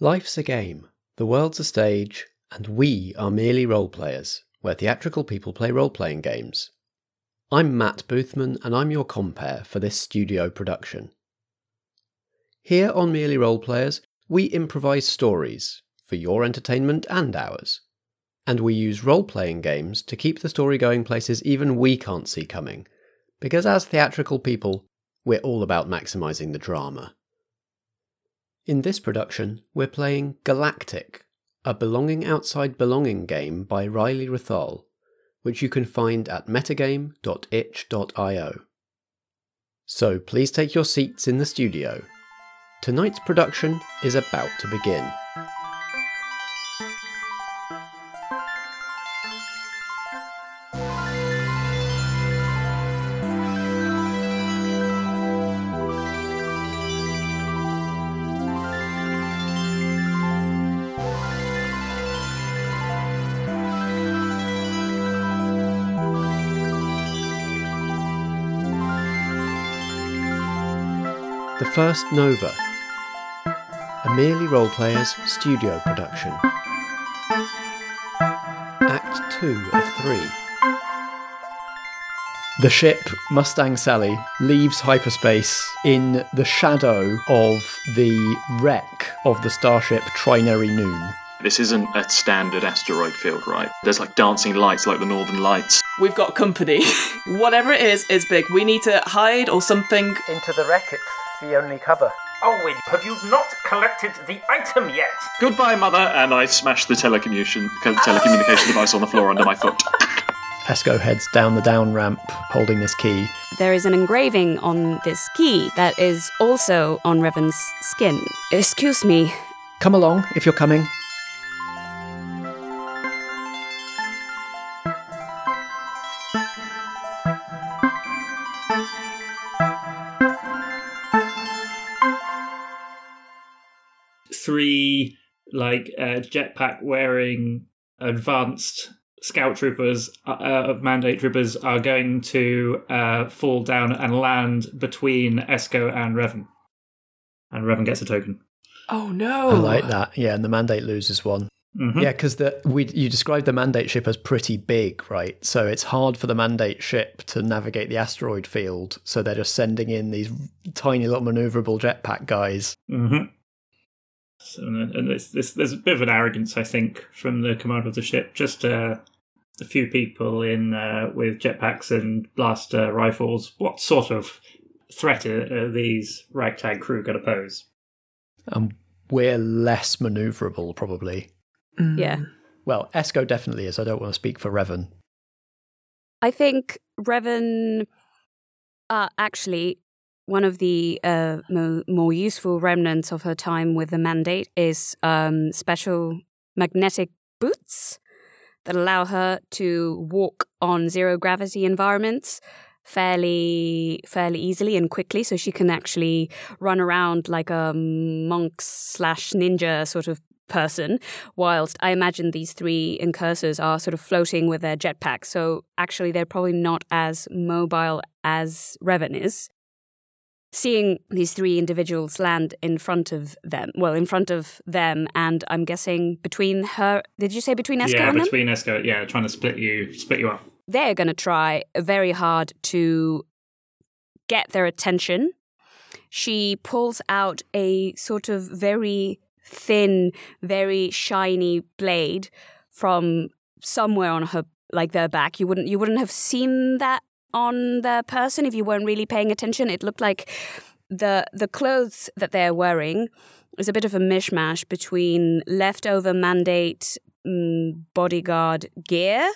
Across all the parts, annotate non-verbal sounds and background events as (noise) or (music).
Life's a game, the world's a stage, and we are merely role players, where theatrical people play role playing games. I'm Matt Boothman, and I'm your compere for this studio production. Here on Merely Role Players, we improvise stories for your entertainment and ours. And we use role playing games to keep the story going places even we can't see coming, because as theatrical people, we're all about maximising the drama. In this production, we're playing Galactic, a Belonging Outside Belonging game by Riley Rethal, which you can find at metagame.itch.io. So please take your seats in the studio. Tonight's production is about to begin. First Nova, a Merely Role Players studio production. Act 2 of 3. The ship Mustang Sally leaves hyperspace in the shadow of the wreck of the starship Trinary Noon. This isn't a standard asteroid field, right? There's like dancing lights like the Northern Lights. We've got company. (laughs) Whatever it is, is big. We need to hide or something. Into the wreck, it's the only cover. Oh, Owen, have you not collected the item yet? Goodbye, mother! And I smash the telecommunication telecommunication device on the floor under my foot. Esco heads down the down ramp holding this key. There is an engraving on this key that is also on Revan's skin. Excuse me. Come along if you're coming. Like uh, jetpack wearing advanced scout troopers uh, of mandate troopers are going to uh, fall down and land between Esco and Revan. And Revan gets a token. Oh no! I like that. Yeah, and the mandate loses one. Mhm. Yeah, because the we you described the mandate ship as pretty big, right? So it's hard for the mandate ship to navigate the asteroid field. So they're just sending in these tiny little maneuverable jetpack guys. Mm-hmm. So, and this, this, there's a bit of an arrogance, I think, from the commander of the ship. Just uh, a few people in uh, with jetpacks and blaster rifles. What sort of threat are, are these ragtag crew going to pose? And we're less maneuverable, probably. Yeah. Well, Esco definitely is. I don't want to speak for Revan. I think Revan, uh, actually, one of the uh, mo- more useful remnants of her time with the mandate is um, special magnetic boots that allow her to walk on zero gravity environments fairly fairly easily and quickly. So she can actually run around like a monk slash ninja sort of person whilst i imagine these three incursors are sort of floating with their jetpacks. So actually they're probably not as mobile as revan is seeing these three individuals land in front of them well in front of them and i'm guessing between her did you say between Esco yeah, and them between Esco, yeah, trying to split you, split you up. they're going to try very hard to get their attention. She pulls out a sort of very thin, very shiny blade from somewhere on her like their back. You wouldn't you wouldn't have seen that on the person if you weren't really paying attention. It looked like the the clothes that they're wearing is a bit of a mishmash between leftover mandate mm, bodyguard gear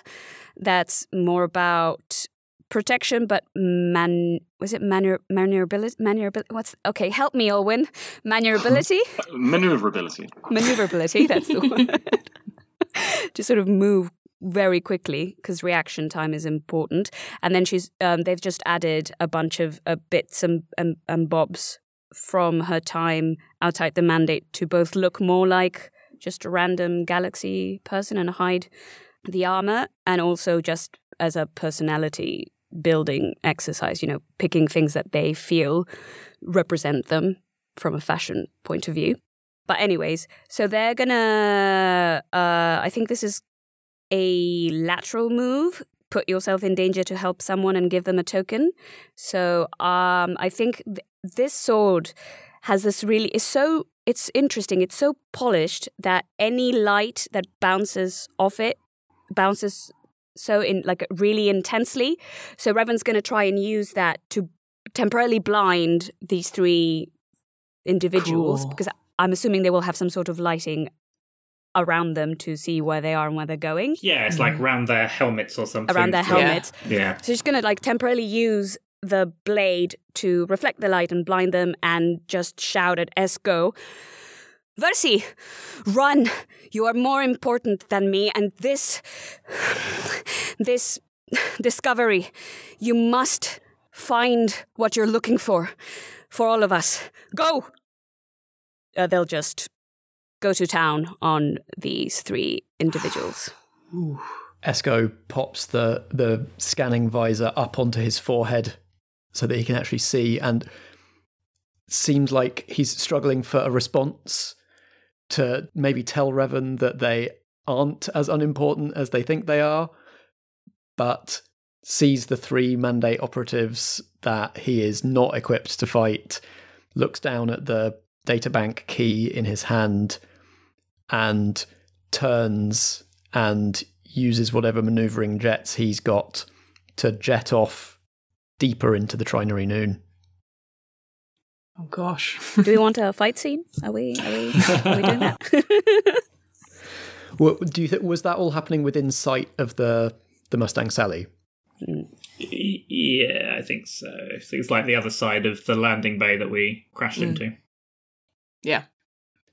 that's more about protection but man was it manure maneuverability maneuverability what's okay help me Olwyn maneuverability (laughs) Maneuverability. maneuverability that's the (laughs) word (laughs) to sort of move very quickly because reaction time is important and then she's um, they've just added a bunch of uh, bits and, and, and bobs from her time outside the mandate to both look more like just a random galaxy person and hide the armor and also just as a personality building exercise you know picking things that they feel represent them from a fashion point of view But anyways, so they're gonna. Uh, I think this is a lateral move. Put yourself in danger to help someone and give them a token. So um, I think th- this sword has this really is so it's interesting. It's so polished that any light that bounces off it bounces so in like really intensely. So Revan's going to try and use that to temporarily blind these three individuals Cool. because I'm assuming they will have some sort of lighting around them to see where they are and where they're going Yeah, it's like around their helmets or something. around their helmets. Yeah. So she's going to like temporarily use the blade to reflect the light and blind them and just shout at Esco, Versi, run! You are more important than me and this. this discovery. You must find what you're looking for. For all of us. Go! Uh, they'll just go to town on these three individuals. (sighs) Esco pops the the scanning visor up onto his forehead so that he can actually see and seems like he's struggling for a response to maybe tell Revan that they aren't as unimportant as they think they are, but sees the three mandate operatives that he is not equipped to fight, looks down at the databank key in his hand, and turns and uses whatever maneuvering jets he's got to jet off deeper into the Trinary Noon. Oh gosh. (laughs) Do we want a fight scene? Are we? Are we? Are we doing that? (laughs) Well, do you think was that all happening within sight of the the Mustang Sally? Yeah, I think so. I think it's like the other side of the landing bay that we crashed Mm. into. Yeah.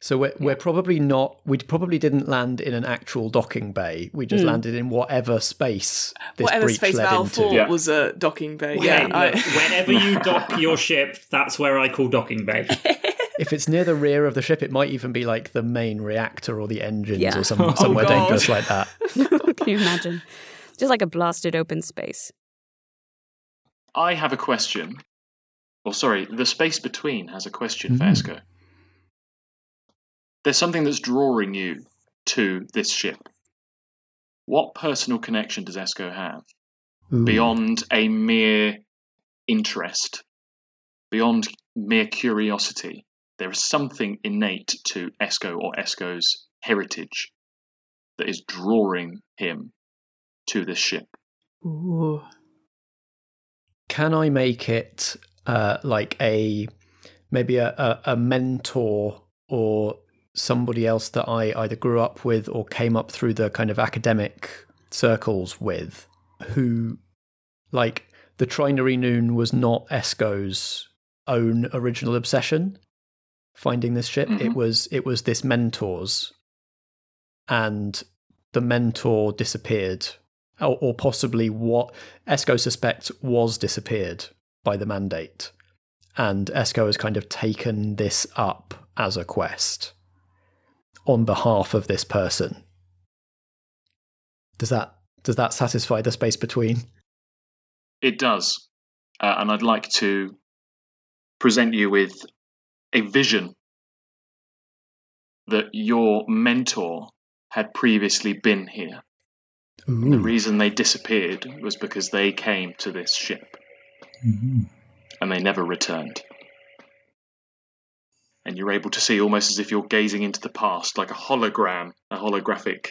So we're we're probably not. We probably didn't land in an actual docking bay. We just Hmm. landed in whatever space this Whatever breach space led Val into. Yeah. was a docking bay. Hey, yeah. look, I- whenever you (laughs) dock your ship, that's where I call docking bay. (laughs) If it's near the rear of the ship, it might even be like the main reactor or the engines Yeah. or some, (laughs) somewhere God. dangerous like that. Can you imagine? Just like a blasted open space. I have a question. Or sorry, the space between has a question for Mhm. Esco. There's something that's drawing you to this ship. What personal connection does Esco have Ooh. beyond a mere interest, beyond mere curiosity? There is something innate to Esco or Esco's heritage that is drawing him to this ship. Ooh. can I make it uh, like a maybe a, a, a mentor or somebody else that I either grew up with or came up through the kind of academic circles with who like the Trinary Noon was not Esco's own original obsession finding this ship it Mhm. was it was this mentor's and the mentor disappeared or, or possibly what Esco suspects was disappeared by the mandate. And Esco has kind of taken this up as a quest on behalf of this person. Does that does that satisfy the space between? It does. Uh, and I'd like to present you with a vision that your mentor had previously been here. The reason they disappeared was because they came to this ship and they never returned. And you're able to see almost as if you're gazing into the past, like a hologram, a holographic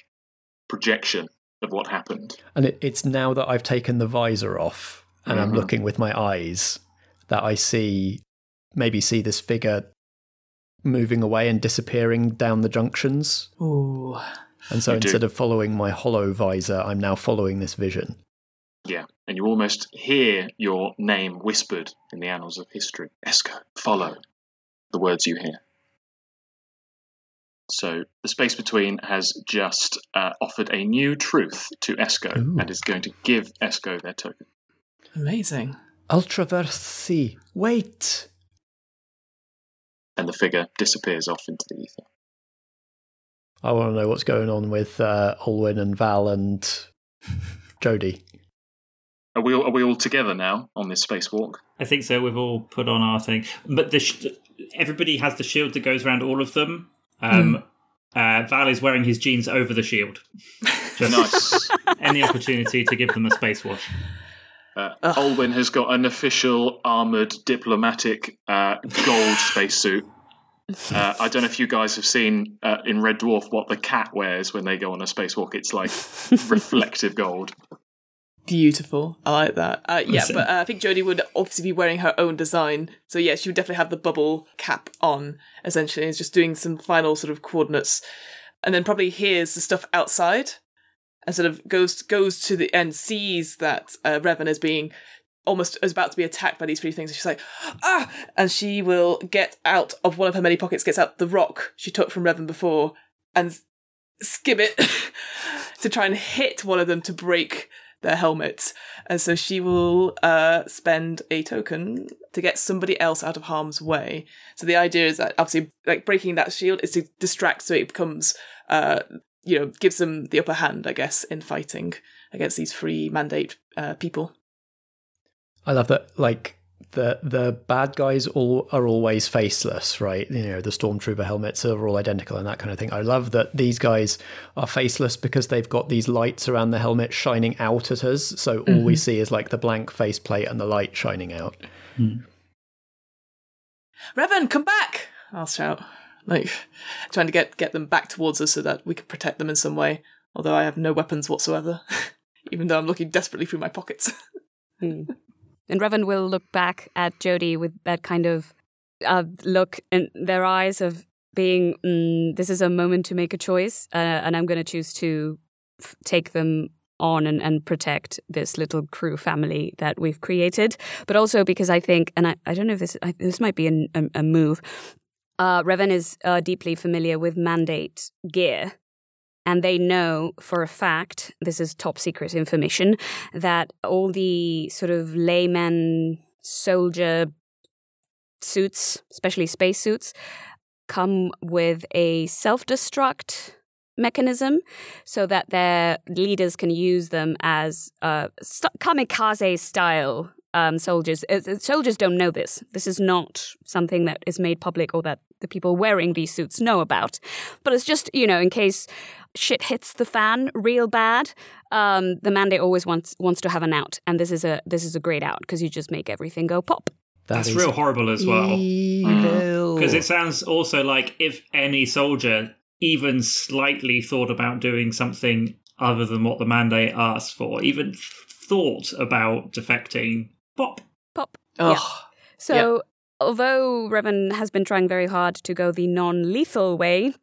projection of what happened. And it, it's now that I've taken the visor off and I'm Mhm. looking with my eyes that I see maybe see this figure moving away and disappearing down the junctions. Ooh. And so You do. instead of following my hollow visor, I'm now following this vision. Yeah, and you almost hear your name whispered in the annals of history. Esco, follow the words you hear. So the space between has just uh, offered a new truth to Esco Ooh. and is going to give Esco their token. Amazing. Ultraverse Ultraversi, wait! And the figure disappears off into the ether. I want to know what's going on with uh, Olwyn and Val and (laughs) Jodie. Are we all, are we all together now on this spacewalk? I think so. We've all put on our thing, but the sh- everybody has the shield that goes around all of them. Um, uh, Val is wearing his jeans over the shield. (laughs) Just Nice. any opportunity to give them a space wash. Uh, Olwyn has got an official armored diplomatic uh, gold spacesuit. Uh, I don't know if you guys have seen uh, in Red Dwarf what the cat wears when they go on a spacewalk. It's like (laughs) reflective gold. Beautiful. I like that. Uh, yeah, (laughs) but uh, I think Jodie would obviously be wearing her own design. So, yeah, she would definitely have the bubble cap on, essentially. It's just doing some final sort of coordinates. And then probably hears the stuff outside and sort of goes goes to the end, sees that uh, Revan is being almost is about to be attacked by these three things. She's like, ah! And she will get out of one of her many pockets, gets out the rock she took from Revan before and skim it (laughs) to try and hit one of them to break their helmets. And so she will uh, spend a token to get somebody else out of harm's way. So the idea is that obviously, like breaking that shield is to distract, so it becomes, uh, you know, gives them the upper hand, I guess, in fighting against these free mandate uh, people. I love that. Like the the bad guys all are always faceless, right? You know, the stormtrooper helmets are all identical and that kind of thing. I love that these guys are faceless because they've got these lights around the helmet shining out at us. So all we see is like the blank faceplate and the light shining out. Revan, come back! I'll shout, like trying to get get them back towards us so that we can protect them in some way. Although I have no weapons whatsoever, (laughs) even though I'm looking desperately through my pockets. (laughs) Hmm. And Revan will look back at Jody with that kind of uh, look in their eyes of being, mm, this is a moment to make a choice, uh, and I'm going to choose to f- take them on and, and protect this little crew family that we've created. But also because I think, and I, I don't know if this, I, this might be a, a, a move, uh, Revan is uh, deeply familiar with mandate gear. And they know for a fact, this is top secret information, that all the sort of layman soldier suits, especially space suits, come with a self destruct mechanism so that their leaders can use them as uh, kamikaze style um, soldiers. Uh, uh, soldiers don't know this. This is not something that is made public or that the people wearing these suits know about. But it's just, you know, in case shit hits the fan real bad, um, the mandate always wants wants to have an out, and this is a this is a great out because you just make everything go pop. That That's real horrible as well. Evil. Because it sounds also like if any soldier even slightly thought about doing something other than what the mandate asks for, even thought about defecting, pop. Pop. Ugh. So, although Revan has been trying very hard to go the non lethal way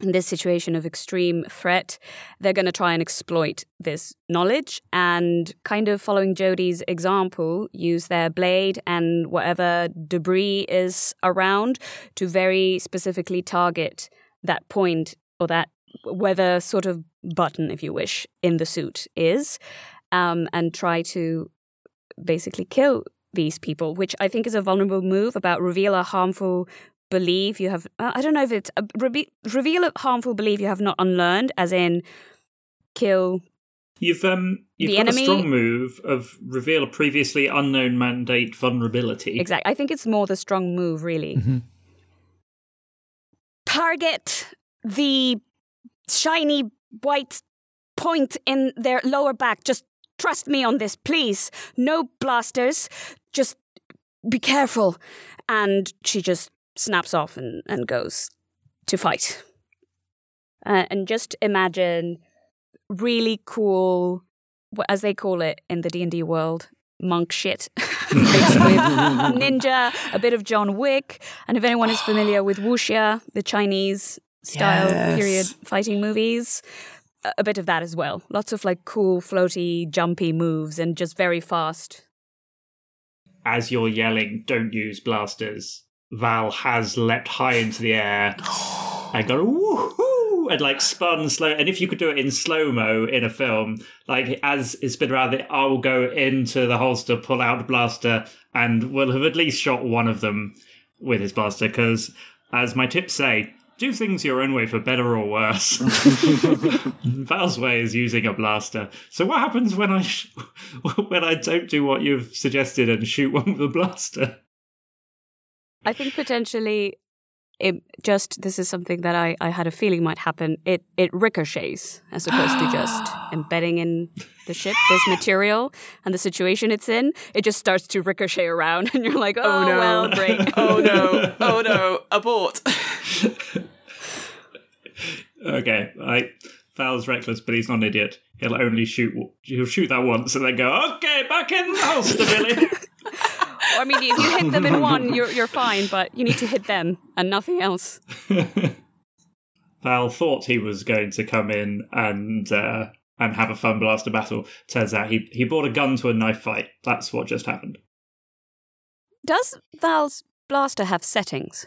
in this situation of extreme threat, they're going to try and exploit this knowledge and, kind of following Jody's example, use their blade and whatever debris is around to very specifically target that point or that whether sort of button, if you wish, in the suit is, um, and try to basically kill these people, which I think is a vulnerable move about reveal a harmful belief you have. Uh, I don't know if it's a, reve- reveal a harmful belief you have not unlearned, as in kill. You've um you've The got enemy- a strong move of reveal a previously unknown mandate vulnerability. Exactly. I think it's more the strong move, really. Mhm. Target the shiny white point in their lower back. Just trust me on this, please. No blasters. Just be careful. And she just snaps off and, and goes to fight. Uh, and just imagine really cool, as they call it in the D&D world, monk shit. (laughs) Mixed with (laughs) ninja, a bit of John Wick. And if anyone is familiar with wuxia, the Chinese style Yes. period fighting movies, a- a bit of that as well. Lots of like cool, floaty, jumpy moves and just very fast. As you're yelling, "Don't use blasters," Val has leapt high into the air and gone woohoo and like spun slow. And if you could do it in slow mo in a film, like as it's been around, I will go into the holster, pull out the blaster, and will have at least shot one of them with his blaster. Because, as my tips say, do things your own way for better or worse. (laughs) Val's way is using a blaster. So what happens when I sh- (laughs) when I don't do what you've suggested and shoot one with a blaster? I think potentially it just this is something that I, I had a feeling might happen. It it ricochets as opposed to just (gasps) embedding in the ship this material and the situation it's in. It just starts to ricochet around, (laughs) and you're like, oh, Oh, no. well, great. (laughs) oh no! Oh no! (laughs) Abort! Okay, I Val's reckless, but he's not an idiot. He'll only shoot. He'll shoot that once and then go, "Okay, back in the holster, Billy." I mean, if you hit them in one, you're you're fine, but you need to hit them and nothing else. Val thought he was going to come in and uh, and have a fun blaster battle. Turns out he he brought a gun to a knife fight. That's what just happened. Does Val's blaster have settings?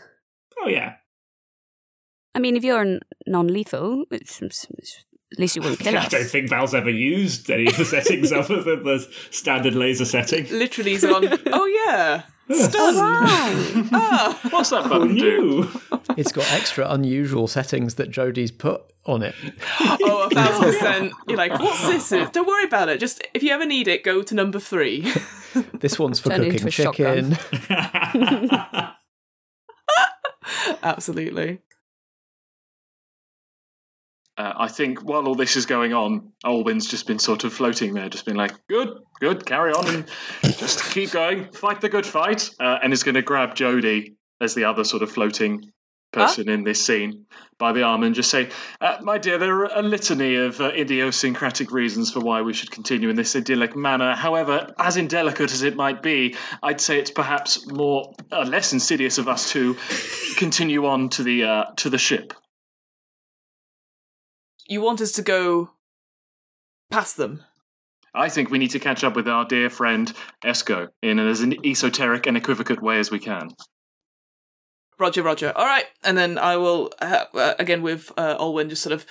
Oh yeah, I mean, if you're non-lethal, it's, it's- it's- at least you wouldn't kill I don't think Val's ever used any of the settings (laughs) other than the standard laser setting. Literally, he's gone. (laughs) Oh yeah, stun. Wow. (laughs) Ah, What's that Who button do? It's got extra unusual settings that Jodie's put on it. oh, a thousand percent. You're like, what's this? Don't worry about it. Just if you ever need it, go to number three. This one's for Turn cooking into a shotgun. chicken. Absolutely. Uh, I think while all this is going on, Olwyn's just been sort of floating there, just been like, good, good, carry on and just keep going, fight the good fight, uh, and is going to grab Jody as the other sort of floating person in this scene by the arm and just say, uh, my dear, there are a litany of uh, idiosyncratic reasons for why we should continue in this idyllic manner. However, as indelicate as it might be, I'd say it's perhaps more, uh, less insidious of us to continue on to the uh, to the ship. You want us to go past them? I think we need to catch up with our dear friend Esco in as an esoteric and equivocate way as we can. Roger, Roger. All right, and then I will uh, uh, again with uh, Olwyn just sort of,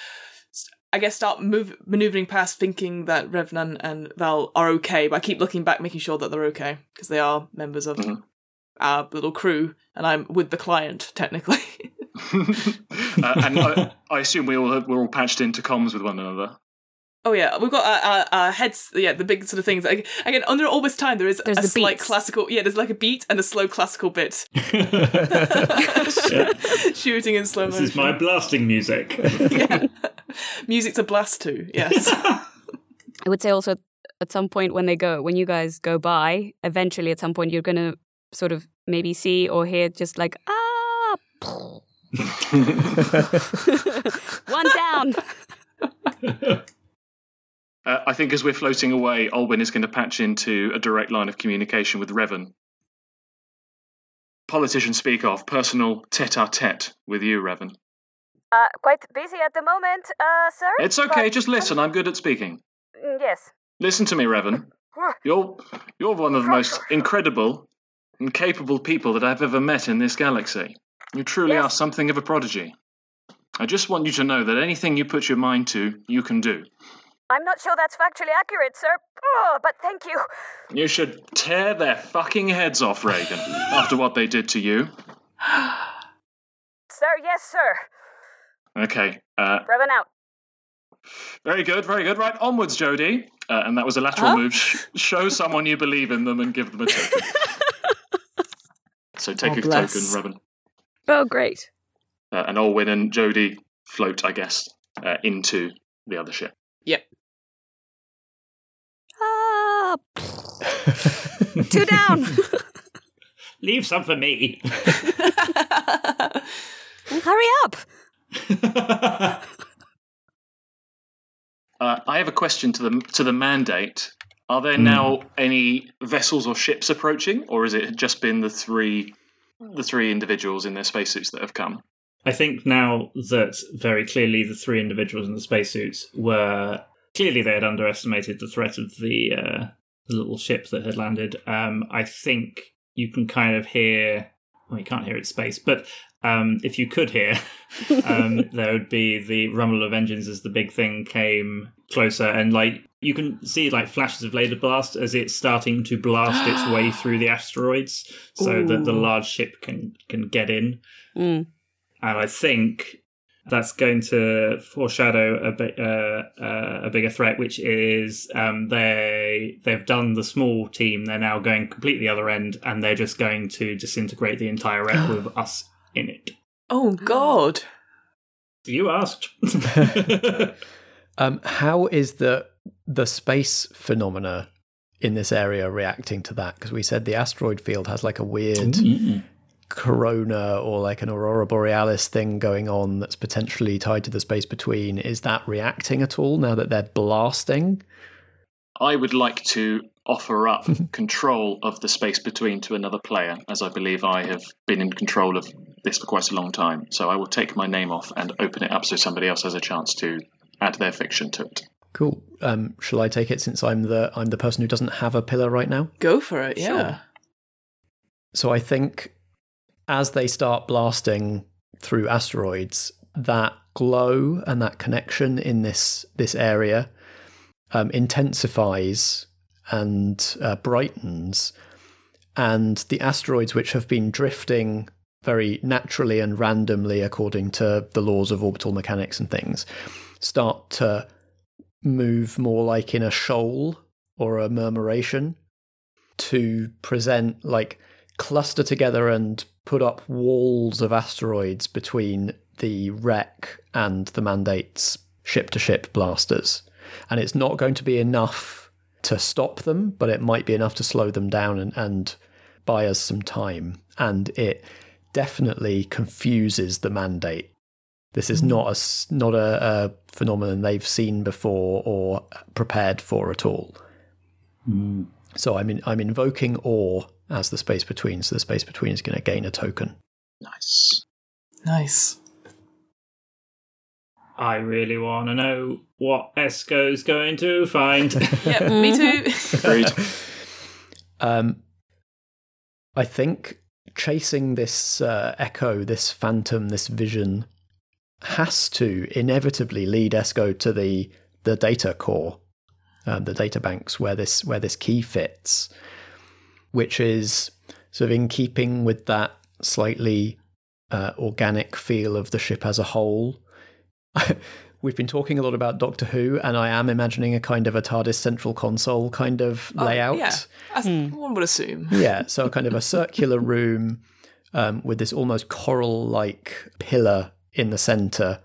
I guess, start move maneuvering past, thinking that Revan and Val are okay. But I keep looking back, making sure that they're okay because they are members of Mhm. our little crew, and I'm with the client technically. (laughs) (laughs) uh, and I, I assume we all we're all patched into comms with one another. oh yeah, we've got our, our, our heads. Yeah, the big sort of things. Again, under all this time, there is There's a the slight beats. classical. Yeah, there's like a beat and a slow classical bit. (laughs) (laughs) Shooting in slow This motion. is my blasting music. yeah. Music to blast to. Yes. I would say also at some point when they go, when you guys go by, eventually at some point you're gonna sort of maybe see or hear just like ah, (laughs) one down. Uh, I think as we're floating away, Olwyn is going to patch into a direct line of communication with Revan. Politicians speak of personal tete-a-tete with you, Revan. Uh, quite busy at the moment, uh, sir. It's okay, but- just listen. I'm good at speaking. Mm, Yes. Listen to me, Revan. (laughs) You're you're one of the most (laughs) incredible and capable people that I've ever met in this galaxy. You truly Yes. are something of a prodigy. I just want you to know that anything you put your mind to, you can do. I'm not sure that's factually accurate, sir. Oh, but thank you. You should tear their fucking heads off, Revan, after what they did to you. (gasps) Sir, yes, sir. Okay, uh, Revan out. very good, very good. Right, onwards, Jody. Uh, and that was a lateral Huh? move. Sh- show someone you believe in them and give them a token. (laughs) so take Oh, a bless. token, Revan. Oh, great. Uh, and Olwyn and Jody float, I guess, uh, into the other ship. yep. Ah, (laughs) two down. (laughs) Leave some for me. (laughs) Hurry up. Uh, I have a question to the to the mandate. Are there now any vessels or ships approaching, or has it just been the three the three individuals in their spacesuits that have come? I think now that very clearly the three individuals in the spacesuits were clearly they had underestimated the threat of the, uh, the little ship that had landed. Um, I think you can kind of hear. Well, you can't hear its space, but um, if you could hear, (laughs) um, (laughs) there would be the rumble of engines as the big thing came closer, and like you can see like flashes of laser blast as it's starting to blast its way (gasps) through the asteroids, so that the large ship can can get in Mm. and I think that's going to foreshadow a bit uh, uh, a bigger threat, which is um, they they've done the small team. They're now going completely the other end, and they're just going to disintegrate the entire wreck (gasps) with us in it. Oh (gasps) God! You asked. (laughs) (laughs) Um, how is the the space phenomena in this area reacting to that? Because we said the asteroid field has like a weird Mm. corona or like an aurora borealis thing going on that's potentially tied to the space between. Is that reacting at all now that they're blasting? I would like to offer up (laughs) control of the space between to another player, as I believe I have been in control of this for quite a long time. So I will take my name off and open it up so somebody else has a chance to add their fiction to it. Cool. Um, shall I take it since I'm the I'm the person who doesn't have a pillar right now? Go for it. Yeah. So I think as they start blasting through asteroids, that glow and that connection in this this area um, intensifies and uh, brightens, and the asteroids which have been drifting very naturally and randomly according to the laws of orbital mechanics and things start to move more like in a shoal or a murmuration to present like cluster together and put up walls of asteroids between the wreck and the mandate's ship to ship blasters. And it's not going to be enough to stop them, but it might be enough to slow them down and, and buy us some time. And it definitely confuses the mandate. This is mm. not a s- not a, a phenomenon they've seen before or prepared for at all. Mm. So I'm in, I'm invoking awe as the space between. So the space between is going to gain a token. Nice. Nice. I really want to know what Esco's going to find. (laughs) Yep. (laughs) me too. Agreed. (laughs) Um, I think chasing this uh, echo, this phantom, this vision, has to inevitably lead Esco to the the data core, um, the data banks where this where this key fits, which is sort of in keeping with that slightly uh, organic feel of the ship as a whole. (laughs) We've been talking a lot about Doctor Who, and I am imagining a kind of a TARDIS central console kind of Oh, layout. yeah. As one would assume. Yeah, so kind of a circular (laughs) room um, with this almost coral like pillar in the center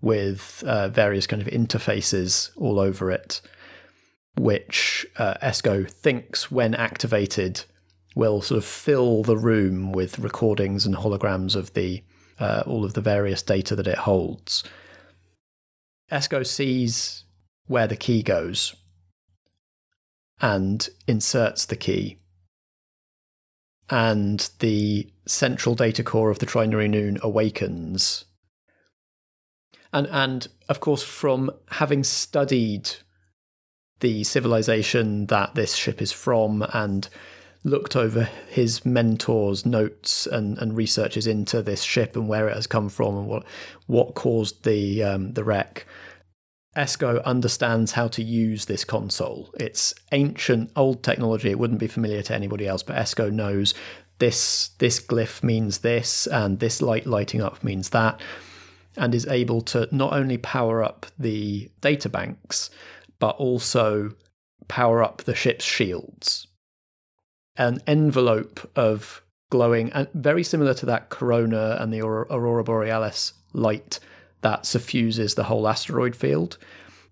with uh, various kind of interfaces all over it, which uh, ESCO thinks, when activated, will sort of fill the room with recordings and holograms of the uh, all of the various data that it holds. ESCO sees where the key goes and inserts the key and the central data core of the trinary noon awakens. And and of course, from having studied the civilization that this ship is from and looked over his mentor's notes and, and researches into this ship and where it has come from and what what caused the um, the wreck. Esco understands how to use this console. It's ancient, old technology. It wouldn't be familiar to anybody else, but Esco knows this this glyph means this, and this light lighting up means that, and is able to not only power up the data banks, but also power up the ship's shields. An envelope of glowing, and very similar to that corona and the Aurora Borealis light that suffuses the whole asteroid field.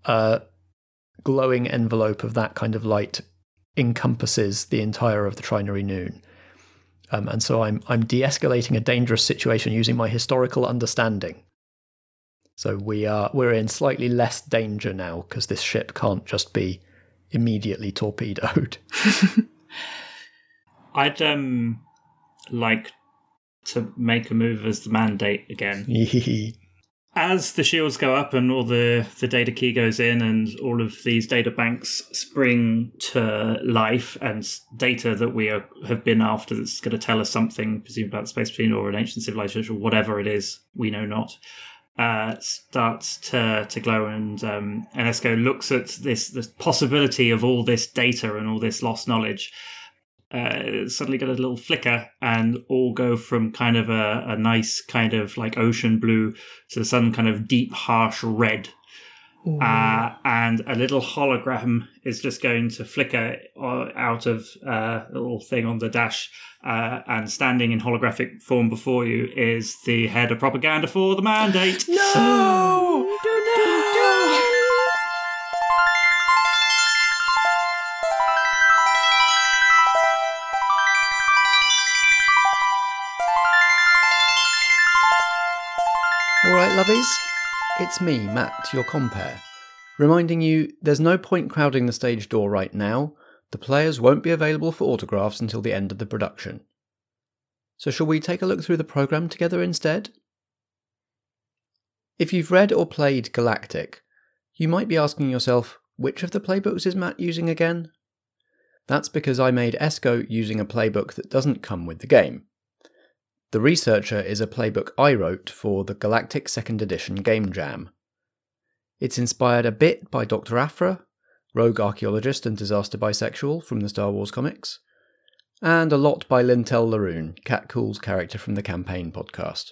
A glowing envelope of that kind of light encompasses the entire of the trinary noon. Um, and so I'm I'm de-escalating a dangerous situation using my historical understanding. So we are we're in slightly less danger now because this ship can't just be immediately torpedoed. (laughs) I'd um like to make a move as the mandate again. (laughs) As the shields go up and all the, the data key goes in and all of these data banks spring to life and data that we are, have been after that's going to tell us something, presumably about the space between or an ancient civilization or whatever it is, we know not, uh, starts to, to glow and um, and Esco looks at this, this possibility of all this data and all this lost knowledge uh, suddenly get a little flicker and all go from kind of a, a nice kind of like ocean blue to some kind of deep harsh red uh, and a little hologram is just going to flicker uh, out of uh, a little thing on the dash. Uh, and standing in holographic form before you is the head of propaganda for the mandate. No! Lovies, it's me, Matt, your compere, reminding you there's no point crowding the stage door right now. The players won't be available for autographs until the end of the production. So, shall we take a look through the programme together instead? If you've read or played Galactic, you might be asking yourself, which of the playbooks is Matt using again? That's because I made ESCO using a playbook that doesn't come with the game. The Researcher is a playbook I wrote for the Galactic 2nd Edition Game Jam. It's inspired a bit by Dr. Aphra, rogue archaeologist and disaster bisexual from the Star Wars comics, and a lot by Lintel Laroon, Cat Cool's character from the Campaign podcast.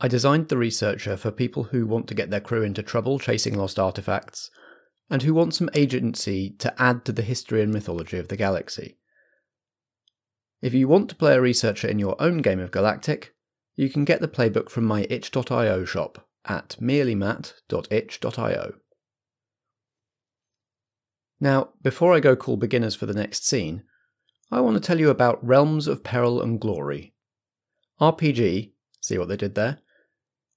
I designed the Researcher for people who want to get their crew into trouble chasing lost artifacts, and who want some agency to add to the history and mythology of the galaxy. If you want to play a researcher in your own game of Galactic, you can get the playbook from my itch.io shop at merelymat.itch.io. Now, before I go call beginners for the next scene, I want to tell you about Realms of Peril and Glory. RPG, see what they did there,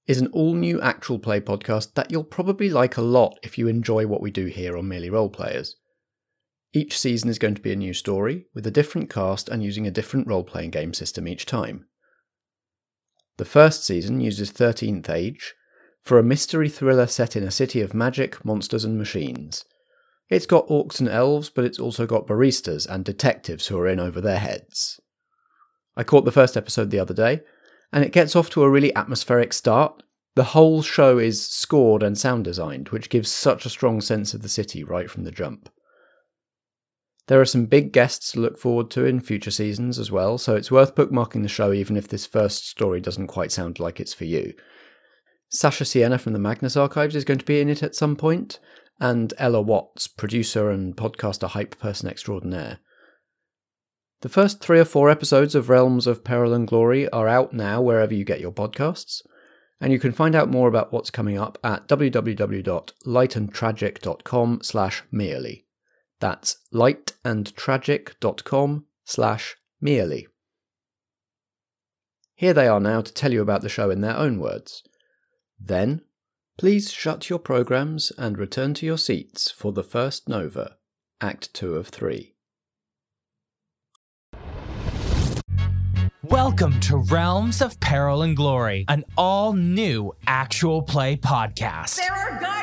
is an all new actual play podcast that you'll probably like a lot if you enjoy what we do here on Merely Role Players. Each season is going to be a new story, with a different cast and using a different role playing game system each time. The first season uses 13th Age for a mystery thriller set in a city of magic, monsters, and machines. It's got orcs and elves, but it's also got baristas and detectives who are in over their heads. I caught the first episode the other day, and it gets off to a really atmospheric start. The whole show is scored and sound designed, which gives such a strong sense of the city right from the jump. There are some big guests to look forward to in future seasons as well, so it's worth bookmarking the show even if this first story doesn't quite sound like it's for you. Sasha Sienna from the Magnus Archives is going to be in it at some point, and Ella Watts, producer and podcaster hype person extraordinaire. The first three or four episodes of Realms of Peril and Glory are out now wherever you get your podcasts, and you can find out more about what's coming up at www.lightandtragic.com slash merely. That's lightandtragic.com slash merely. Here they are now to tell you about the show in their own words. Then, please shut your programs and return to your seats for the first Nova, Act 2 of 3. Welcome to Realms of Peril and Glory, an all new actual play podcast. There are guided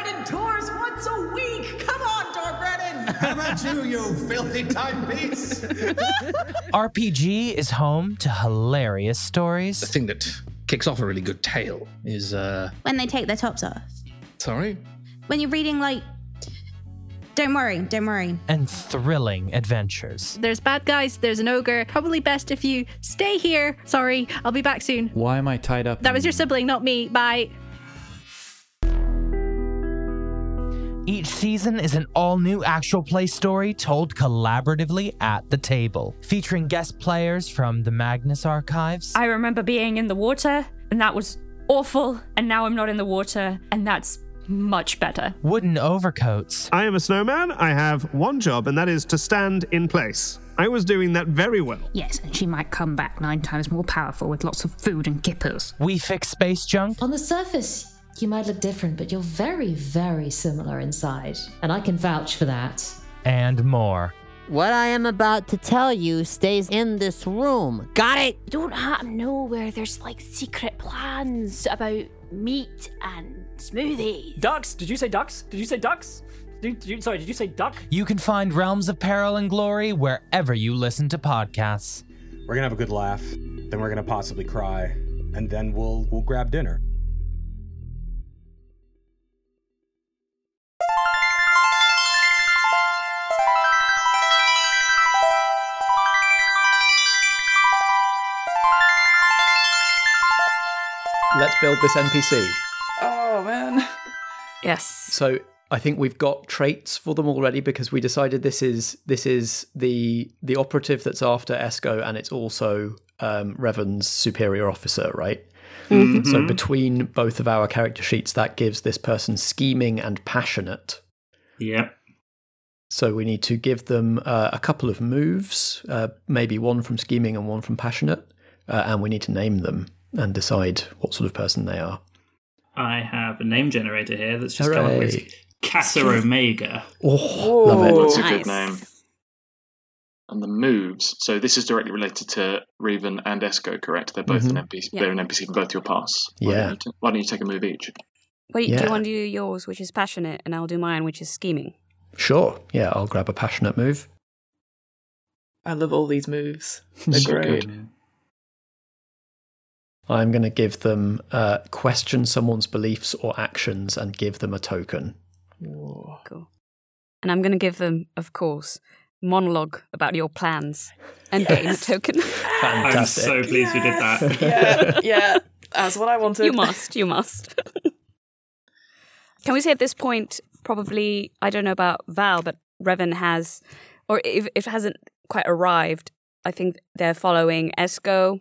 How about you, you filthy timepiece? RPG is home to hilarious stories. The thing that kicks off a really good tale is uh When they take their tops off. sorry? When you're reading, like, don't worry, don't worry. And thrilling adventures. There's bad guys, there's an ogre. Probably best if you stay here. Sorry, I'll be back soon. Why am I tied up? That was your sibling, not me. Bye. Each season is an all new actual play story told collaboratively at the table, featuring guest players from the Magnus Archives. I remember being in the water, and that was awful, and now I'm not in the water, and that's much better. Wooden overcoats. I am a snowman. I have one job, and that is to stand in place. I was doing that very well. Yes, and she might come back nine times more powerful with lots of food and kippers. We fix space junk. On the surface, you might look different, but you're very, very similar inside. And I can vouch for that. And more. What I am about to tell you stays in this room. Got it? Don't happen to know where there's like secret plans about meat and smoothies. Ducks? Did you say ducks? Did you say ducks? Did, did you, sorry, did you say duck? You can find Realms of Peril and Glory wherever you listen to podcasts. We're gonna have a good laugh, then we're gonna possibly cry, and then we'll we'll grab dinner. Let's build this NPC. Oh man. Yes. So I think we've got traits for them already because we decided this is this is the the operative that's after Esco, and it's also um, Revan's superior officer, right? Mhm. So between both of our character sheets, that gives this person scheming and passionate. Yep. So we need to give them uh, a couple of moves, uh, maybe one from scheming and one from passionate, uh, and we need to name them and decide what sort of person they are. I have a name generator here that's just come up with Hooray. Omega. Oh, love it. That's a good name. And the moves. So this is directly related to Revan and Esco, correct? They're both Mhm. an NPC. Yeah. They're an NPC for both your pass. Why Yeah. Don't t- why don't you take a move each? Wait, do you want to do yours, which is passionate, and I'll do mine, which is scheming? Sure. Yeah, I'll grab a passionate move. I love all these moves. (laughs) They're So great. good. I'm going to give them uh, question someone's beliefs or actions and give them a token. Cool. And I'm going to give them, of course, monologue about your plans and gain a Yes. token. (laughs) I'm so pleased you did that. (laughs) yeah, yeah. That's what I wanted. You must. You must. Can we say at this point, probably, I don't know about Val, but Revan has, or if, if it hasn't quite arrived, I think they're following Esco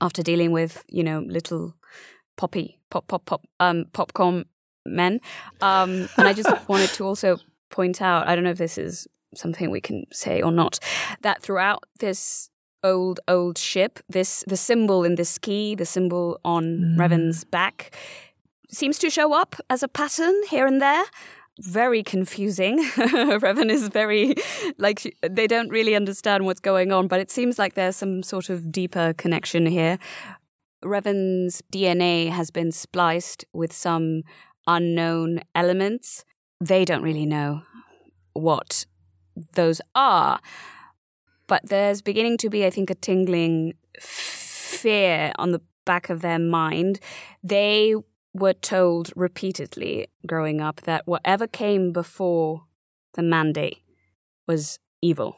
after dealing with, you know, little poppy, pop, pop, pop, um, popcorn men. Um, and I just (laughs) wanted to also point out, I don't know if this is something we can say or not, that throughout this old, old ship, this the symbol in this key, the symbol on Revan's back, seems to show up as a pattern here and there. Very confusing. (laughs) Revan is very like they don't really understand what's going on, but it seems like there's some sort of deeper connection here. Revan's DNA has been spliced with some unknown elements. They don't really know what those are. But there's beginning to be, I think, a tingling fear on the back of their mind. They were told repeatedly growing up that whatever came before the mandate was evil.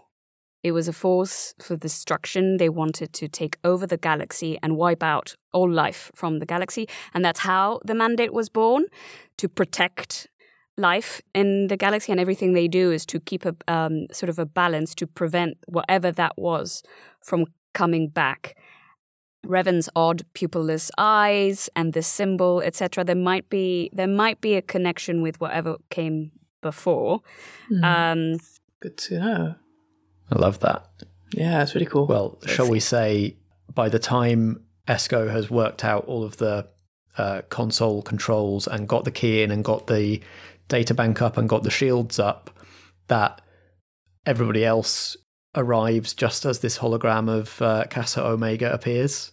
It was a force for destruction. They wanted to take over the galaxy and wipe out all life from the galaxy. And that's how the mandate was born to protect life in the galaxy. And everything they do is to keep a um, sort of a balance to prevent whatever that was from coming back. Revan's odd pupilless eyes and the symbol, etc. There might be there might be a connection with whatever came before. Hmm. Um, Good to know. I love that. Yeah, it's really cool. Well, shall we say by the time Esco has worked out all of the uh, console controls and got the key in and got the data bank up and got the shields up, that everybody else arrives just as this hologram of uh, Casa Omega appears?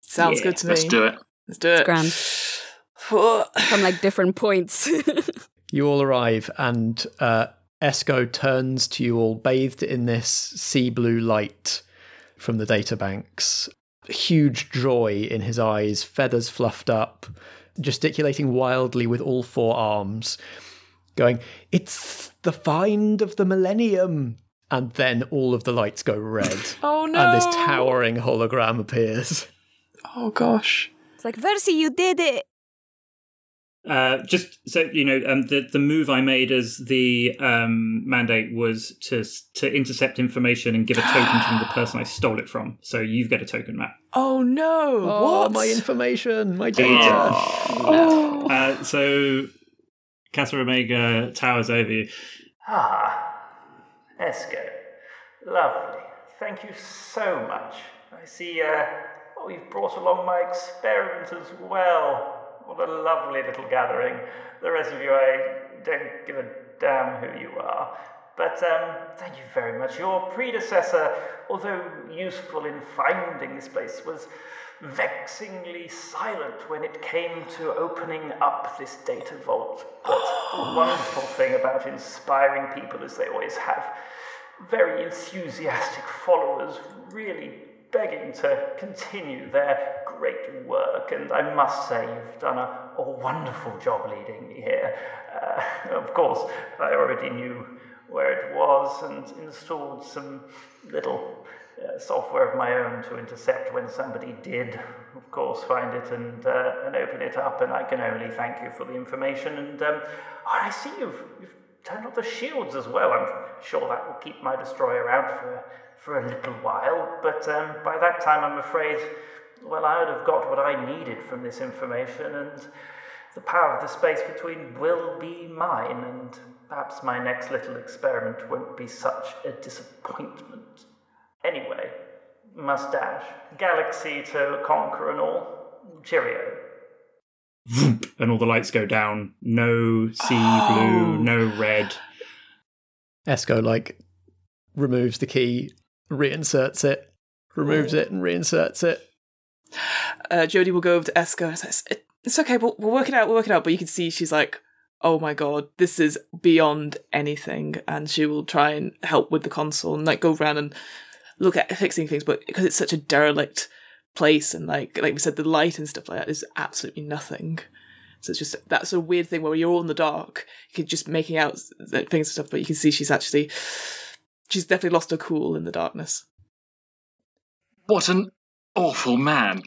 Sounds good to me. Let's do it. Let's do it. grand. (sighs) From like different points. (laughs) You all arrive, and uh, Esco turns to you all, bathed in this sea blue light from the databanks. Huge joy in his eyes, feathers fluffed up, gesticulating wildly with all four arms, going, It's the find of the millennium! And then all of the lights go red. (laughs) Oh no! And this towering hologram appears. Oh gosh. it's like Versi, you did it. Uh, just so you know, um, the the move I made as the um, mandate was to to intercept information and give a token to the person I stole it from. So you've got a token, Matt. Oh no! Oh, what? my information, my data. Uh, so Casa Omega towers over you. Ah, Esco. Lovely. Thank you so much. I see uh, oh, you've brought along my experiment as well. What a lovely little gathering. The rest of you, I don't give a damn who you are. But um, thank you very much. Your predecessor, although useful in finding this place, was vexingly silent when it came to opening up this data vault. But the wonderful thing about inspiring people is they always have very enthusiastic followers really begging to continue their great work, and I must say you've done a, a wonderful job leading me here. Uh, of course, I already knew where it was and installed some little uh, software of my own to intercept when somebody did, of course, find it and uh, and open it up. And I can only thank you for the information. And um, oh, I see you've you've turned off the shields as well. I'm sure that will keep my destroyer out for for a little while. But um, by that time, I'm afraid, well, I would have got what I needed from this information, and the power of the space between will be mine. And perhaps my next little experiment won't be such a disappointment. Anyway, mustache, galaxy to conquer and all. Cheerio. And all the lights go down. No sea Oh. blue, no red. Esco like removes the key, reinserts it, removes it, and reinserts it. Uh, Jodie will go over to Esco and says, "It's okay, we'll, we'll work it out. We'll work it out." But you can see she's like, "Oh my god, this is beyond anything," and she will try and help with the console and like go around and look at fixing things. But because it's such a derelict place and like like we said, the light and stuff like that is absolutely nothing. So it's just that's a weird thing where you're all in the dark, you can just making out things and stuff, but you can see she's actually she's definitely lost her cool in the darkness. What an awful man.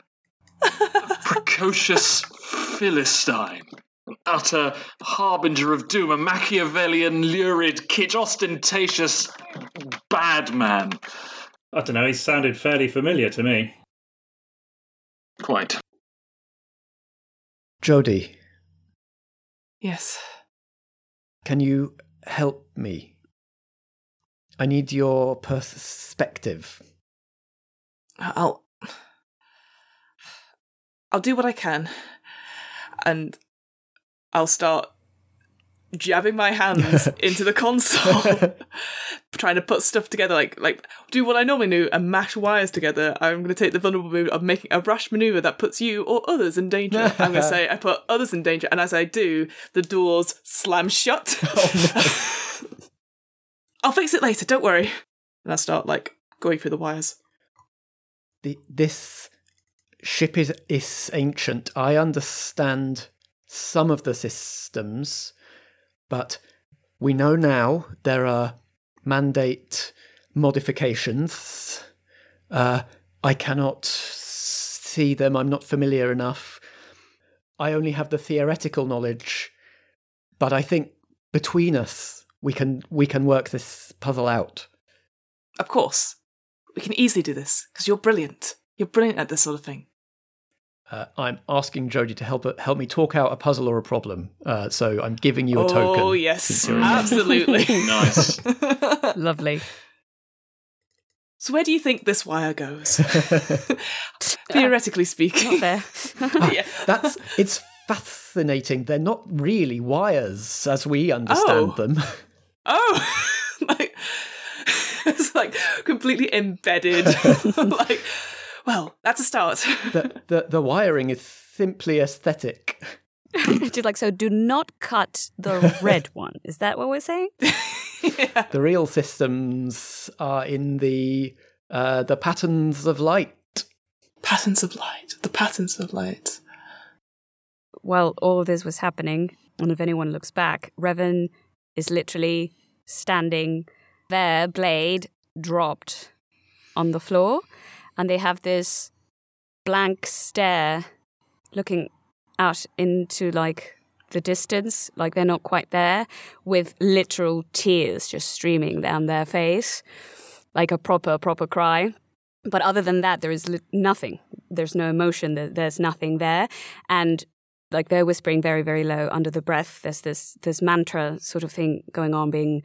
A (laughs) precocious Philistine. An utter harbinger of doom, a Machiavellian, lurid, kitsch, ostentatious bad man. I don't know, he sounded fairly familiar to me. Quite. Jodie, Yes. can you help me? I need your perspective. I'll I'll do what I can, and I'll start jabbing my hands (laughs) into the console, (laughs) trying to put stuff together, like like do what I normally do and mash wires together. I'm going to take the vulnerable move of making a rash maneuver that puts you or others in danger. I'm going to say (laughs) I put others in danger, and as I do, the doors slam shut. Oh, I'll fix it later. Don't worry. And I start like going through the wires. The, this ship is, is ancient. I understand some of the systems, but we know now there are mandate modifications. Uh, I cannot see them. I'm not familiar enough. I only have the theoretical knowledge, but I think between us we can we can work this puzzle out. Of course. We can easily do this, because you're brilliant. You're brilliant at this sort of thing. Uh, I'm asking Jodie to help help me talk out a puzzle or a problem. Uh, so I'm giving you a token. Oh, yes. since you're in- Absolutely. (laughs) nice. (laughs) Lovely. So, where do you think this wire goes? (laughs) Theoretically speaking. Not Ah, yeah. That's it's fascinating. They're not really wires as we understand Oh. them. Oh! like, it's like completely embedded. like, well, that's a start. (laughs) the, the the wiring is simply aesthetic. (laughs) Just like so, do not cut the red (laughs) one. Is that what we're saying? The real systems are in the uh, the patterns of light. Patterns of light. The patterns of light. While all of this was happening, and if anyone looks back, Revan is literally standing there, blade dropped on the floor, and they have this blank stare looking out into like the distance, like they're not quite there, with literal tears just streaming down their face, like a proper, proper cry. But other than that, there is li- nothing. There's no emotion. There's nothing there. And like they're whispering very, very low under the breath. There's this this mantra sort of thing going on, being,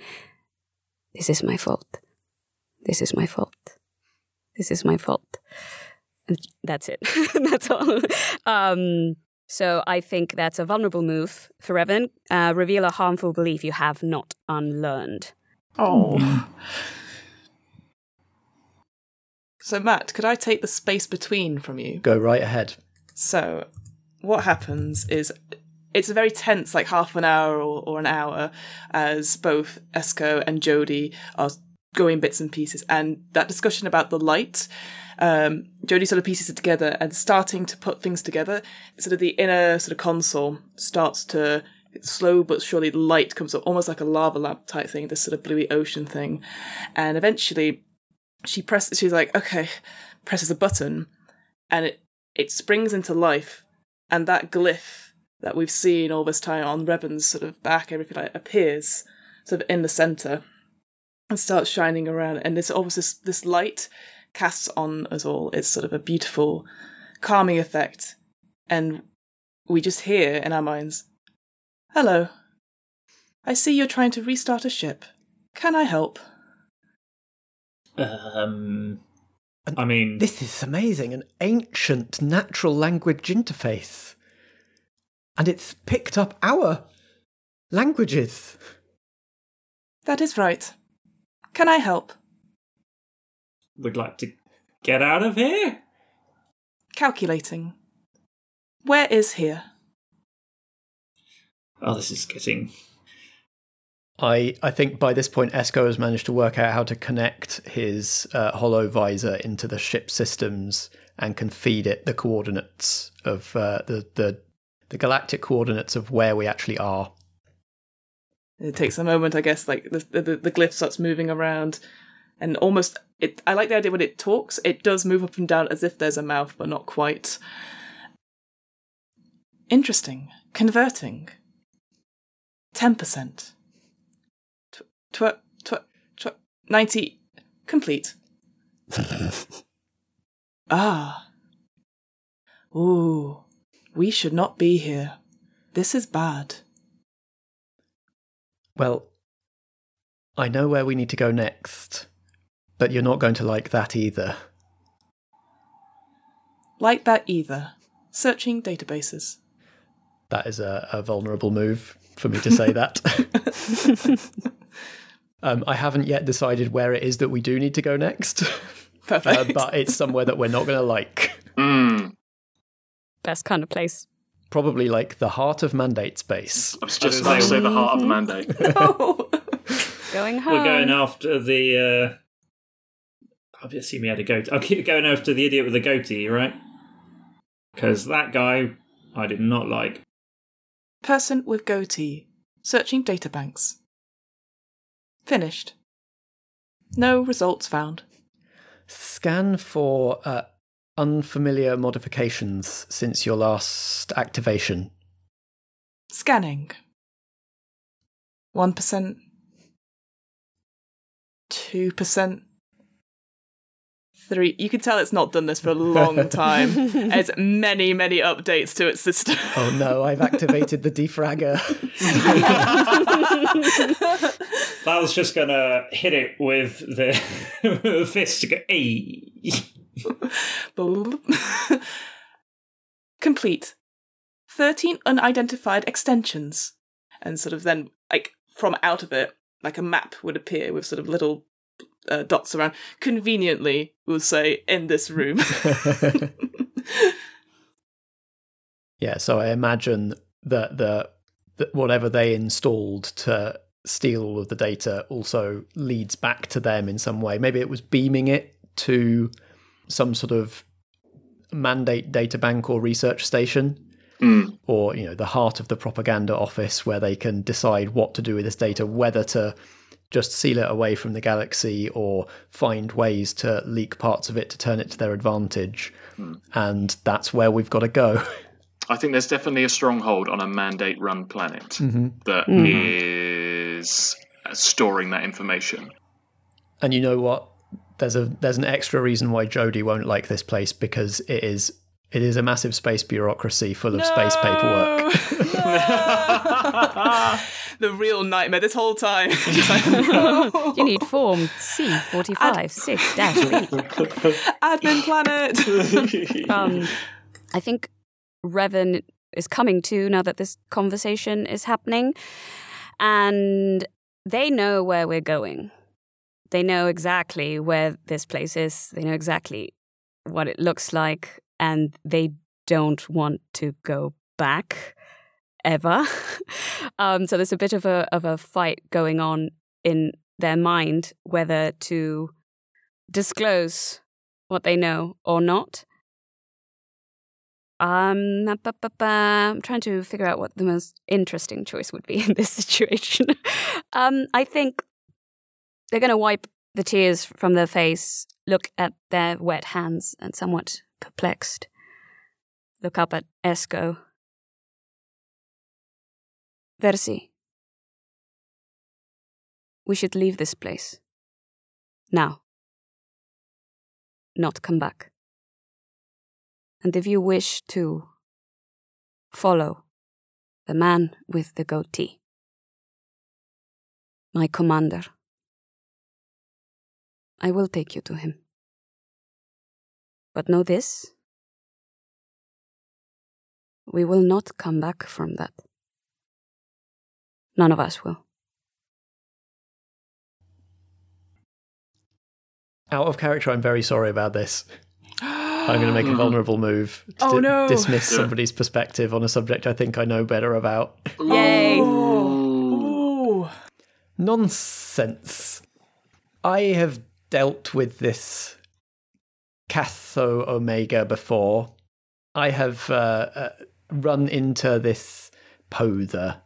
"This is my fault. This is my fault. This is my fault." And that's it. (laughs) that's all. Um, so I think that's a vulnerable move for Revan. Uh, reveal a harmful belief you have not unlearned. Oh. So, Matt, could I take the space between from you? Go right ahead. So, what happens is it's a very tense, like half an hour or, or an hour, as both Esco and Jodie are going bits and pieces. And that discussion about the light, um, Jodie sort of pieces it together and starting to put things together. Sort of the inner sort of console starts to slow but surely light comes up, almost like a lava lamp type thing, this sort of bluey ocean thing. And eventually she presses. She's like, okay, presses a button, and it it springs into life, and that glyph that we've seen all this time on Revan's sort of back, everything like appears sort of in the center and starts shining around, and this almost this this light casts on us all. It's sort of a beautiful, calming effect, and we just hear in our minds, "Hello, I see you're trying to restart a ship. Can I help?" Um, I mean, This is amazing, an ancient natural language interface. And it's picked up our languages. That is right. Can I help? we'd like to get out of here. Calculating. Where is here? Oh, this is getting. I, I think by this point, Esco has managed to work out how to connect his uh, hollow visor into the ship systems and can feed it the coordinates of uh, the, the the galactic coordinates of where we actually are. It takes a moment, I guess. Like the the, the glyph starts moving around, and almost it. I like the idea when it talks. It does move up and down as if there's a mouth, but not quite. Interesting. Converting. Ten percent. Tw tw tw ninety. Complete. (laughs) ah. Ooh. We should not be here. This is bad. Well, I know where we need to go next, but you're not going to like that either. Like that either. Searching databases. That is a, a vulnerable move for me to say (laughs) that. (laughs) um, I haven't yet decided where it is that we do need to go next. (laughs) Perfect. Uh, but it's somewhere that we're not going to like. Mm. Best kind of place. Probably like the heart of mandate space. I was just about to say the heart of the mandate. (laughs) Going home. We're going after the. Uh, I assume he had a goatee. I'll keep going after the idiot with the goatee, right? Because that guy I did not like. Person with goatee. Searching databanks. Finished. No results found. Scan for uh, unfamiliar modifications since your last activation. Scanning. 1%. 2%. 3 You can tell it's not done this for a long (laughs) time. it's many, many updates to its system. (laughs) Oh no, I've activated the defragger. I was just gonna hit it with the, the (laughs) fist to go, hey. (laughs) Complete. 13 unidentified extensions. And sort of then, like, from out of it, like a map would appear with sort of little uh, dots around. Conveniently, we'll say, in this room. (laughs) yeah, so I imagine that the that whatever they installed to steal all of the data also leads back to them in some way. Maybe it was beaming it to some sort of mandate data bank or research station. Mm. Or, you know, the heart of the propaganda office where they can decide what to do with this data, whether to just seal it away from the galaxy or find ways to leak parts of it to turn it to their advantage. Mm. And that's where we've got to go. I think there's definitely a stronghold on a mandate run planet Mhm. that Mhm. is storing that information. And you know what? There's a there's an extra reason why Jodie won't like this place because it is it is a massive space bureaucracy full of space paperwork. (laughs) (laughs) the real nightmare this whole time. (laughs) Just like, you need form C45 6 dash B. Admin planet. um, I think Revan is coming to now that this conversation is happening, and they know where we're going. They know exactly where this place is. They know exactly what it looks like, and they don't want to go back ever. (laughs) um, so there's a bit of a of a fight going on in their mind whether to disclose what they know or not. Um, I'm trying to figure out what the most interesting choice would be (laughs) in this situation. (laughs) um, I think they're going to wipe the tears from their face, look at their wet hands and somewhat perplexed. Look up at Esco. Versi. We should leave this place. Now. Not come back. And if you wish to, follow the man with the goatee. My commander. I will take you to him. But know this we will not come back from that. None of us will. Out of character, I'm very sorry about this. I'm going to make a (gasps) vulnerable move to Oh, di- no. dismiss Do somebody's perspective on a subject I think I know better about. Yay! Ooh. Nonsense. I have dealt with this Catho Omega before. I have uh, uh, run into this Pother.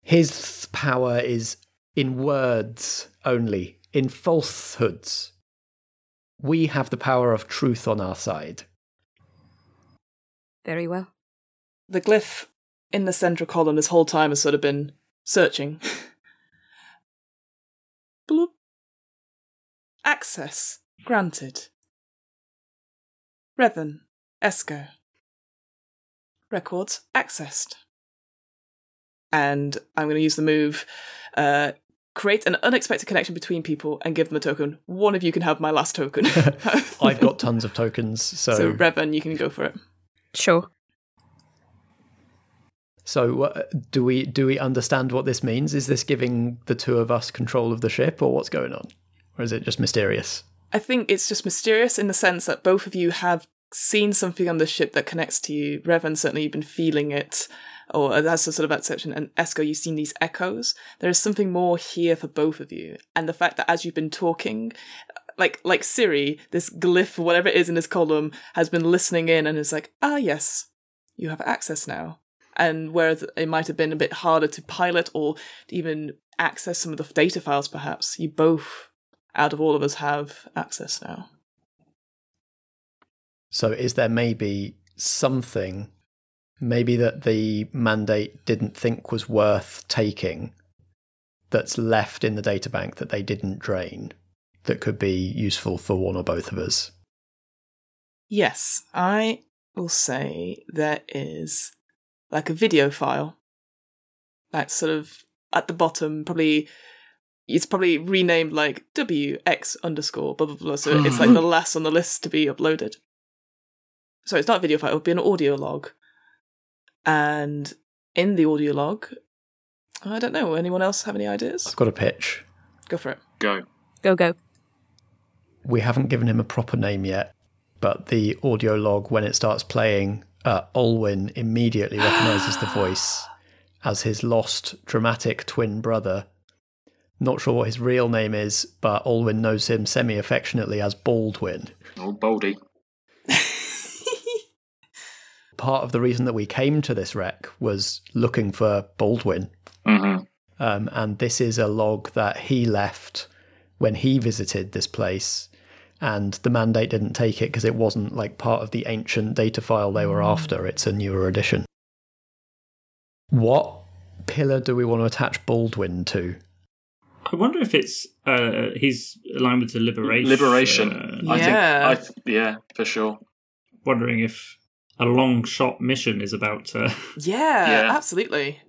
His power is in words only, in falsehoods. We have the power of truth on our side. Very well. The glyph in the central column this whole time has sort of been searching. (laughs) Access granted. Revan, Esco. Records accessed. And I'm going to use the move uh, create an unexpected connection between people and give them a token. One of you can have my last token. (laughs) I've got tons of tokens, so so, Revan, you can go for it. Sure. So, uh, do we do we understand what this means? Is this giving the two of us control of the ship, or what's going on, or is it just mysterious? I think it's just mysterious in the sense that both of you have seen something on the ship that connects to you. Revan, certainly you've been feeling it, or that's a sort of exception. And Esco, you've seen these echoes. There is something more here for both of you. And the fact that as you've been talking, like like Siri, this glyph, whatever it is in this column, has been listening in and is like, ah, yes, you have access now. And whereas it might have been a bit harder to pilot or even access some of the data files, perhaps, you both, out of all of us, have access now. So, is there maybe something, maybe that the mandate didn't think was worth taking, that's left in the data bank that they didn't drain, that could be useful for one or both of us? Yes, I will say there is like a video file that's sort of at the bottom, probably it's probably renamed like WX underscore blah blah blah. So it's like the last on the list to be uploaded. So it's not a video file, it would be an audio log. And in the audio log, I don't know, anyone else have any ideas? I've got a pitch. Go for it. Go. Go, go. We haven't given him a proper name yet, but the audio log, when it starts playing, uh, Olwyn immediately recognizes the (gasps) voice as his lost dramatic twin brother. Not sure what his real name is, but Olwyn knows him semi affectionately as Baldwin. Oh, Baldy. (laughs) Part of the reason that we came to this wreck was looking for Baldwin. Mm-hmm. Um, and this is a log that he left when he visited this place. And the mandate didn't take it because it wasn't like part of the ancient data file they were after. It's a newer edition. What pillar do we want to attach Baldwin to? I wonder if it's uh, he's aligned with the liberation. Liberation. I Yeah. think. I th- yeah, for sure. Wondering if a long shot mission is about to. (laughs) Yeah, Yeah. absolutely.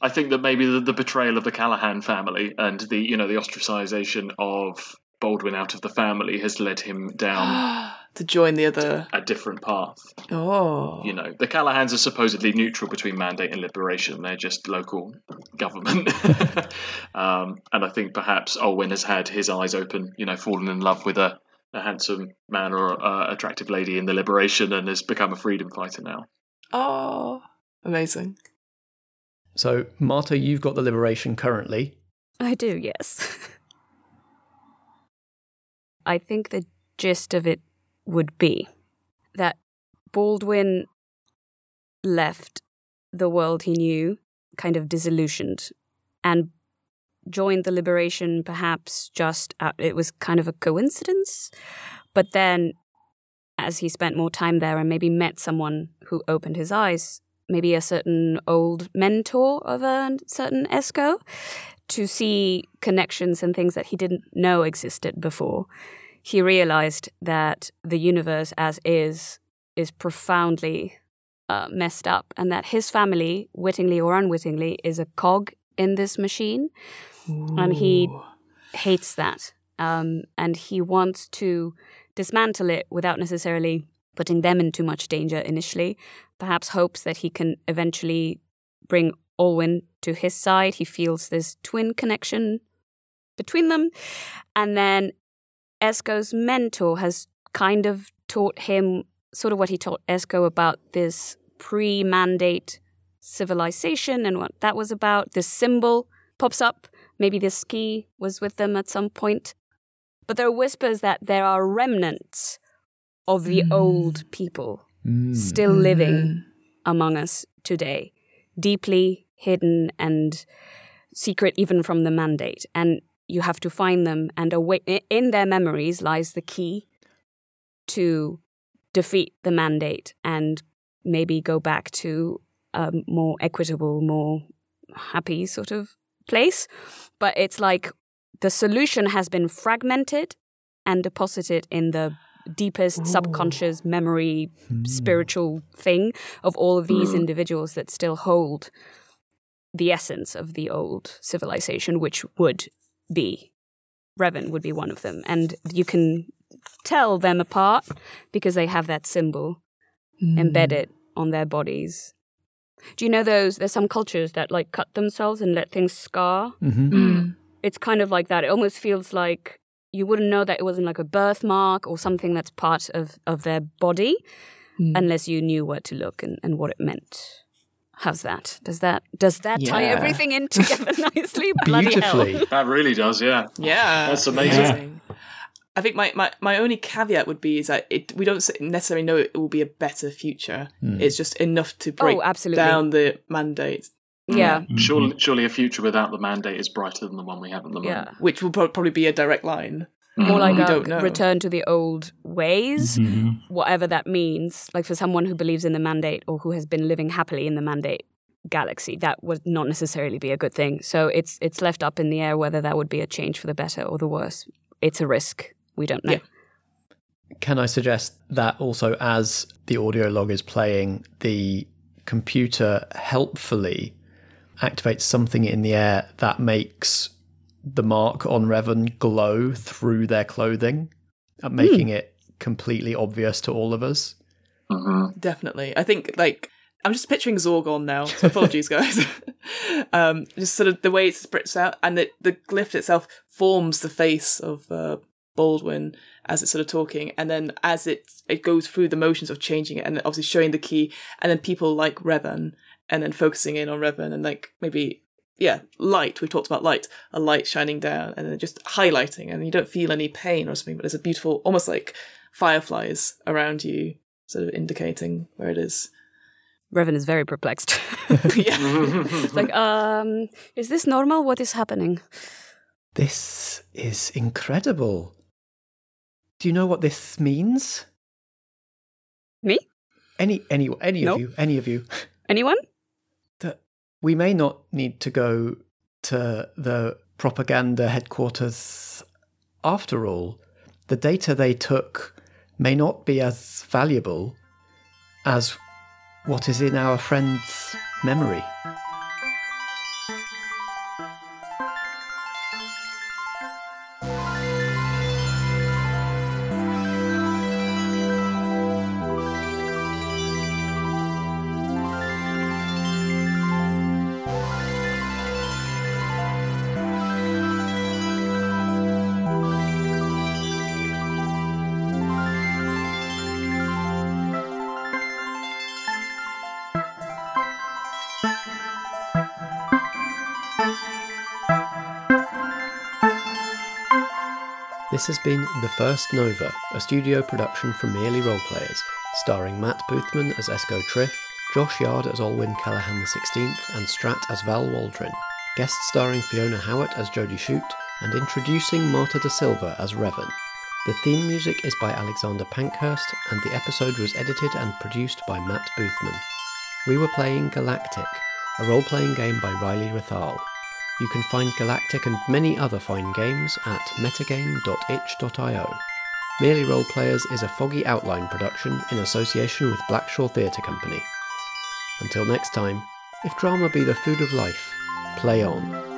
I think that maybe the, the betrayal of the Callahan family and the you know the ostracization of Baldwin out of the family has led him down (gasps) (gasps) (gasps) to join the other a different path. Oh. You know, the Callahans are supposedly neutral between mandate and liberation. They're just local government. (laughs) um, and I think perhaps Olwyn has had his eyes open, you know, fallen in love with a, a handsome man or uh, attractive lady in the liberation and has become a freedom fighter now. Oh, amazing. So, Marta, you've got the liberation currently. I do, yes. (laughs) I think the gist of it would be. That Baldwin left the world he knew kind of disillusioned and joined the liberation perhaps just it was kind of a coincidence but then as he spent more time there and maybe met someone who opened his eyes maybe a certain old mentor of a certain esco to see connections and things that he didn't know existed before he realized that the universe as is is profoundly uh, messed up and that his family wittingly or unwittingly is a cog in this machine. And he hates that. Um, and he wants to dismantle it without necessarily putting them in too much danger initially perhaps hopes that he can eventually bring Olwyn to his side. He feels this twin connection between them. And then Esco's mentor has kind of taught him sort of what he taught Esco about this pre-mandate civilization and what that was about this symbol pops up Maybe this key was with them at some point. But there are whispers that there are remnants of the Hmm. old people Mm. still living among us today, deeply hidden and secret even from the mandate. And you have to find them, and away- in their memories lies the key to defeat the mandate and maybe go back to a more equitable, more happy sort of place. But it's like the solution has been fragmented and deposited in the deepest subconscious memory spiritual thing of all of these Mm. individuals that still hold the essence of the old civilization which would be. Revan would be one of them. And you can tell them apart because they have that symbol hmm. embedded on their bodies. Do you know those there's some cultures that like cut themselves and let things scar? Mhm. it's kind of like that. It almost feels like you wouldn't know that it wasn't like a birthmark or something that's part of, of their body hmm. unless you knew where to look and, and what it meant. How's that? Does that does that tie everything in (laughs) together nicely? (laughs) Bloody hell. That really does, yeah. Yeah, That's amazing. amazing. I think my, my, my only caveat would be is that it we don't necessarily know it will be a better future. Hmm. It's just enough to break Oh, absolutely. down the mandate. Yeah. Surely, surely a future without the mandate is brighter than the one we have at the moment. Yeah. which will pro- probably be a direct line. More like we a return to the old ways, Mm-hmm. whatever that means. Like for someone who believes in the mandate or who has been living happily in the mandate galaxy, that would not necessarily be a good thing. So it's it's left up in the air whether that would be a change for the better or the worse. It's a risk. We don't know. Can I suggest that also as the audio log is playing, the computer helpfully activates something in the air that makes the mark on Revan glow through their clothing, uh, making it completely obvious to all of us. Definitely. I think like I'm just picturing Zordon now. So apologies, guys. (laughs) um, just sort of the way it spreads out, and the the glyph itself forms the face of uh, Baldwin as it's sort of talking, and then as it it goes through the motions of changing it, and obviously showing the key, and then people like Revan, and then focusing in on Revan, and like maybe yeah, light. We've talked about light, a light shining down, and then just highlighting, and you don't feel any pain or something, but there's a beautiful, almost like fireflies around you, sort of indicating where it is. Revan is very perplexed. (laughs) (laughs) It's (laughs) like, um, is this normal? What is happening? This is incredible. Do you know what this means? Me? Any any any No. of you, any of you. Anyone? We may not need to go to the propaganda headquarters after all. The data they took may not be as valuable as what is in our friend's memory. This has been The First Nova, a studio production from Merely Roleplayers, starring Matt Boothman as Esco Triff, Josh Yard as Olwyn Callahan XVI, and Strat as Val Waldron. guest starring Fiona Howard as Jodie Shute and introducing Marta da Silva as Revan. The theme music is by Alexander Pankhurst, and the episode was edited and produced by Matt Boothman. We were playing Galactic, a role playing game by Riley Rethal. You can find Galactic and many other fine games at metagame.itch.io. Merely Role Players is a foggy outline production in association with Blackshaw Theatre Company. Until next time, if drama be the food of life, play on.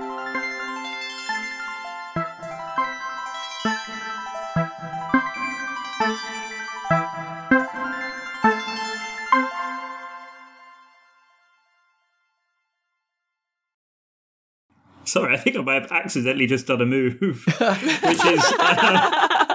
Sorry, I think I might have accidentally just done a move, (laughs) which is. Uh,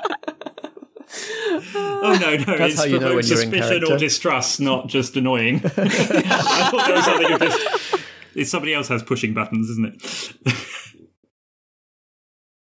oh no, no! That's it's how you know when you're in suspicion or distrust, not just annoying. (laughs) I thought there was something. Of just, it's somebody else has pushing buttons, isn't it? (laughs)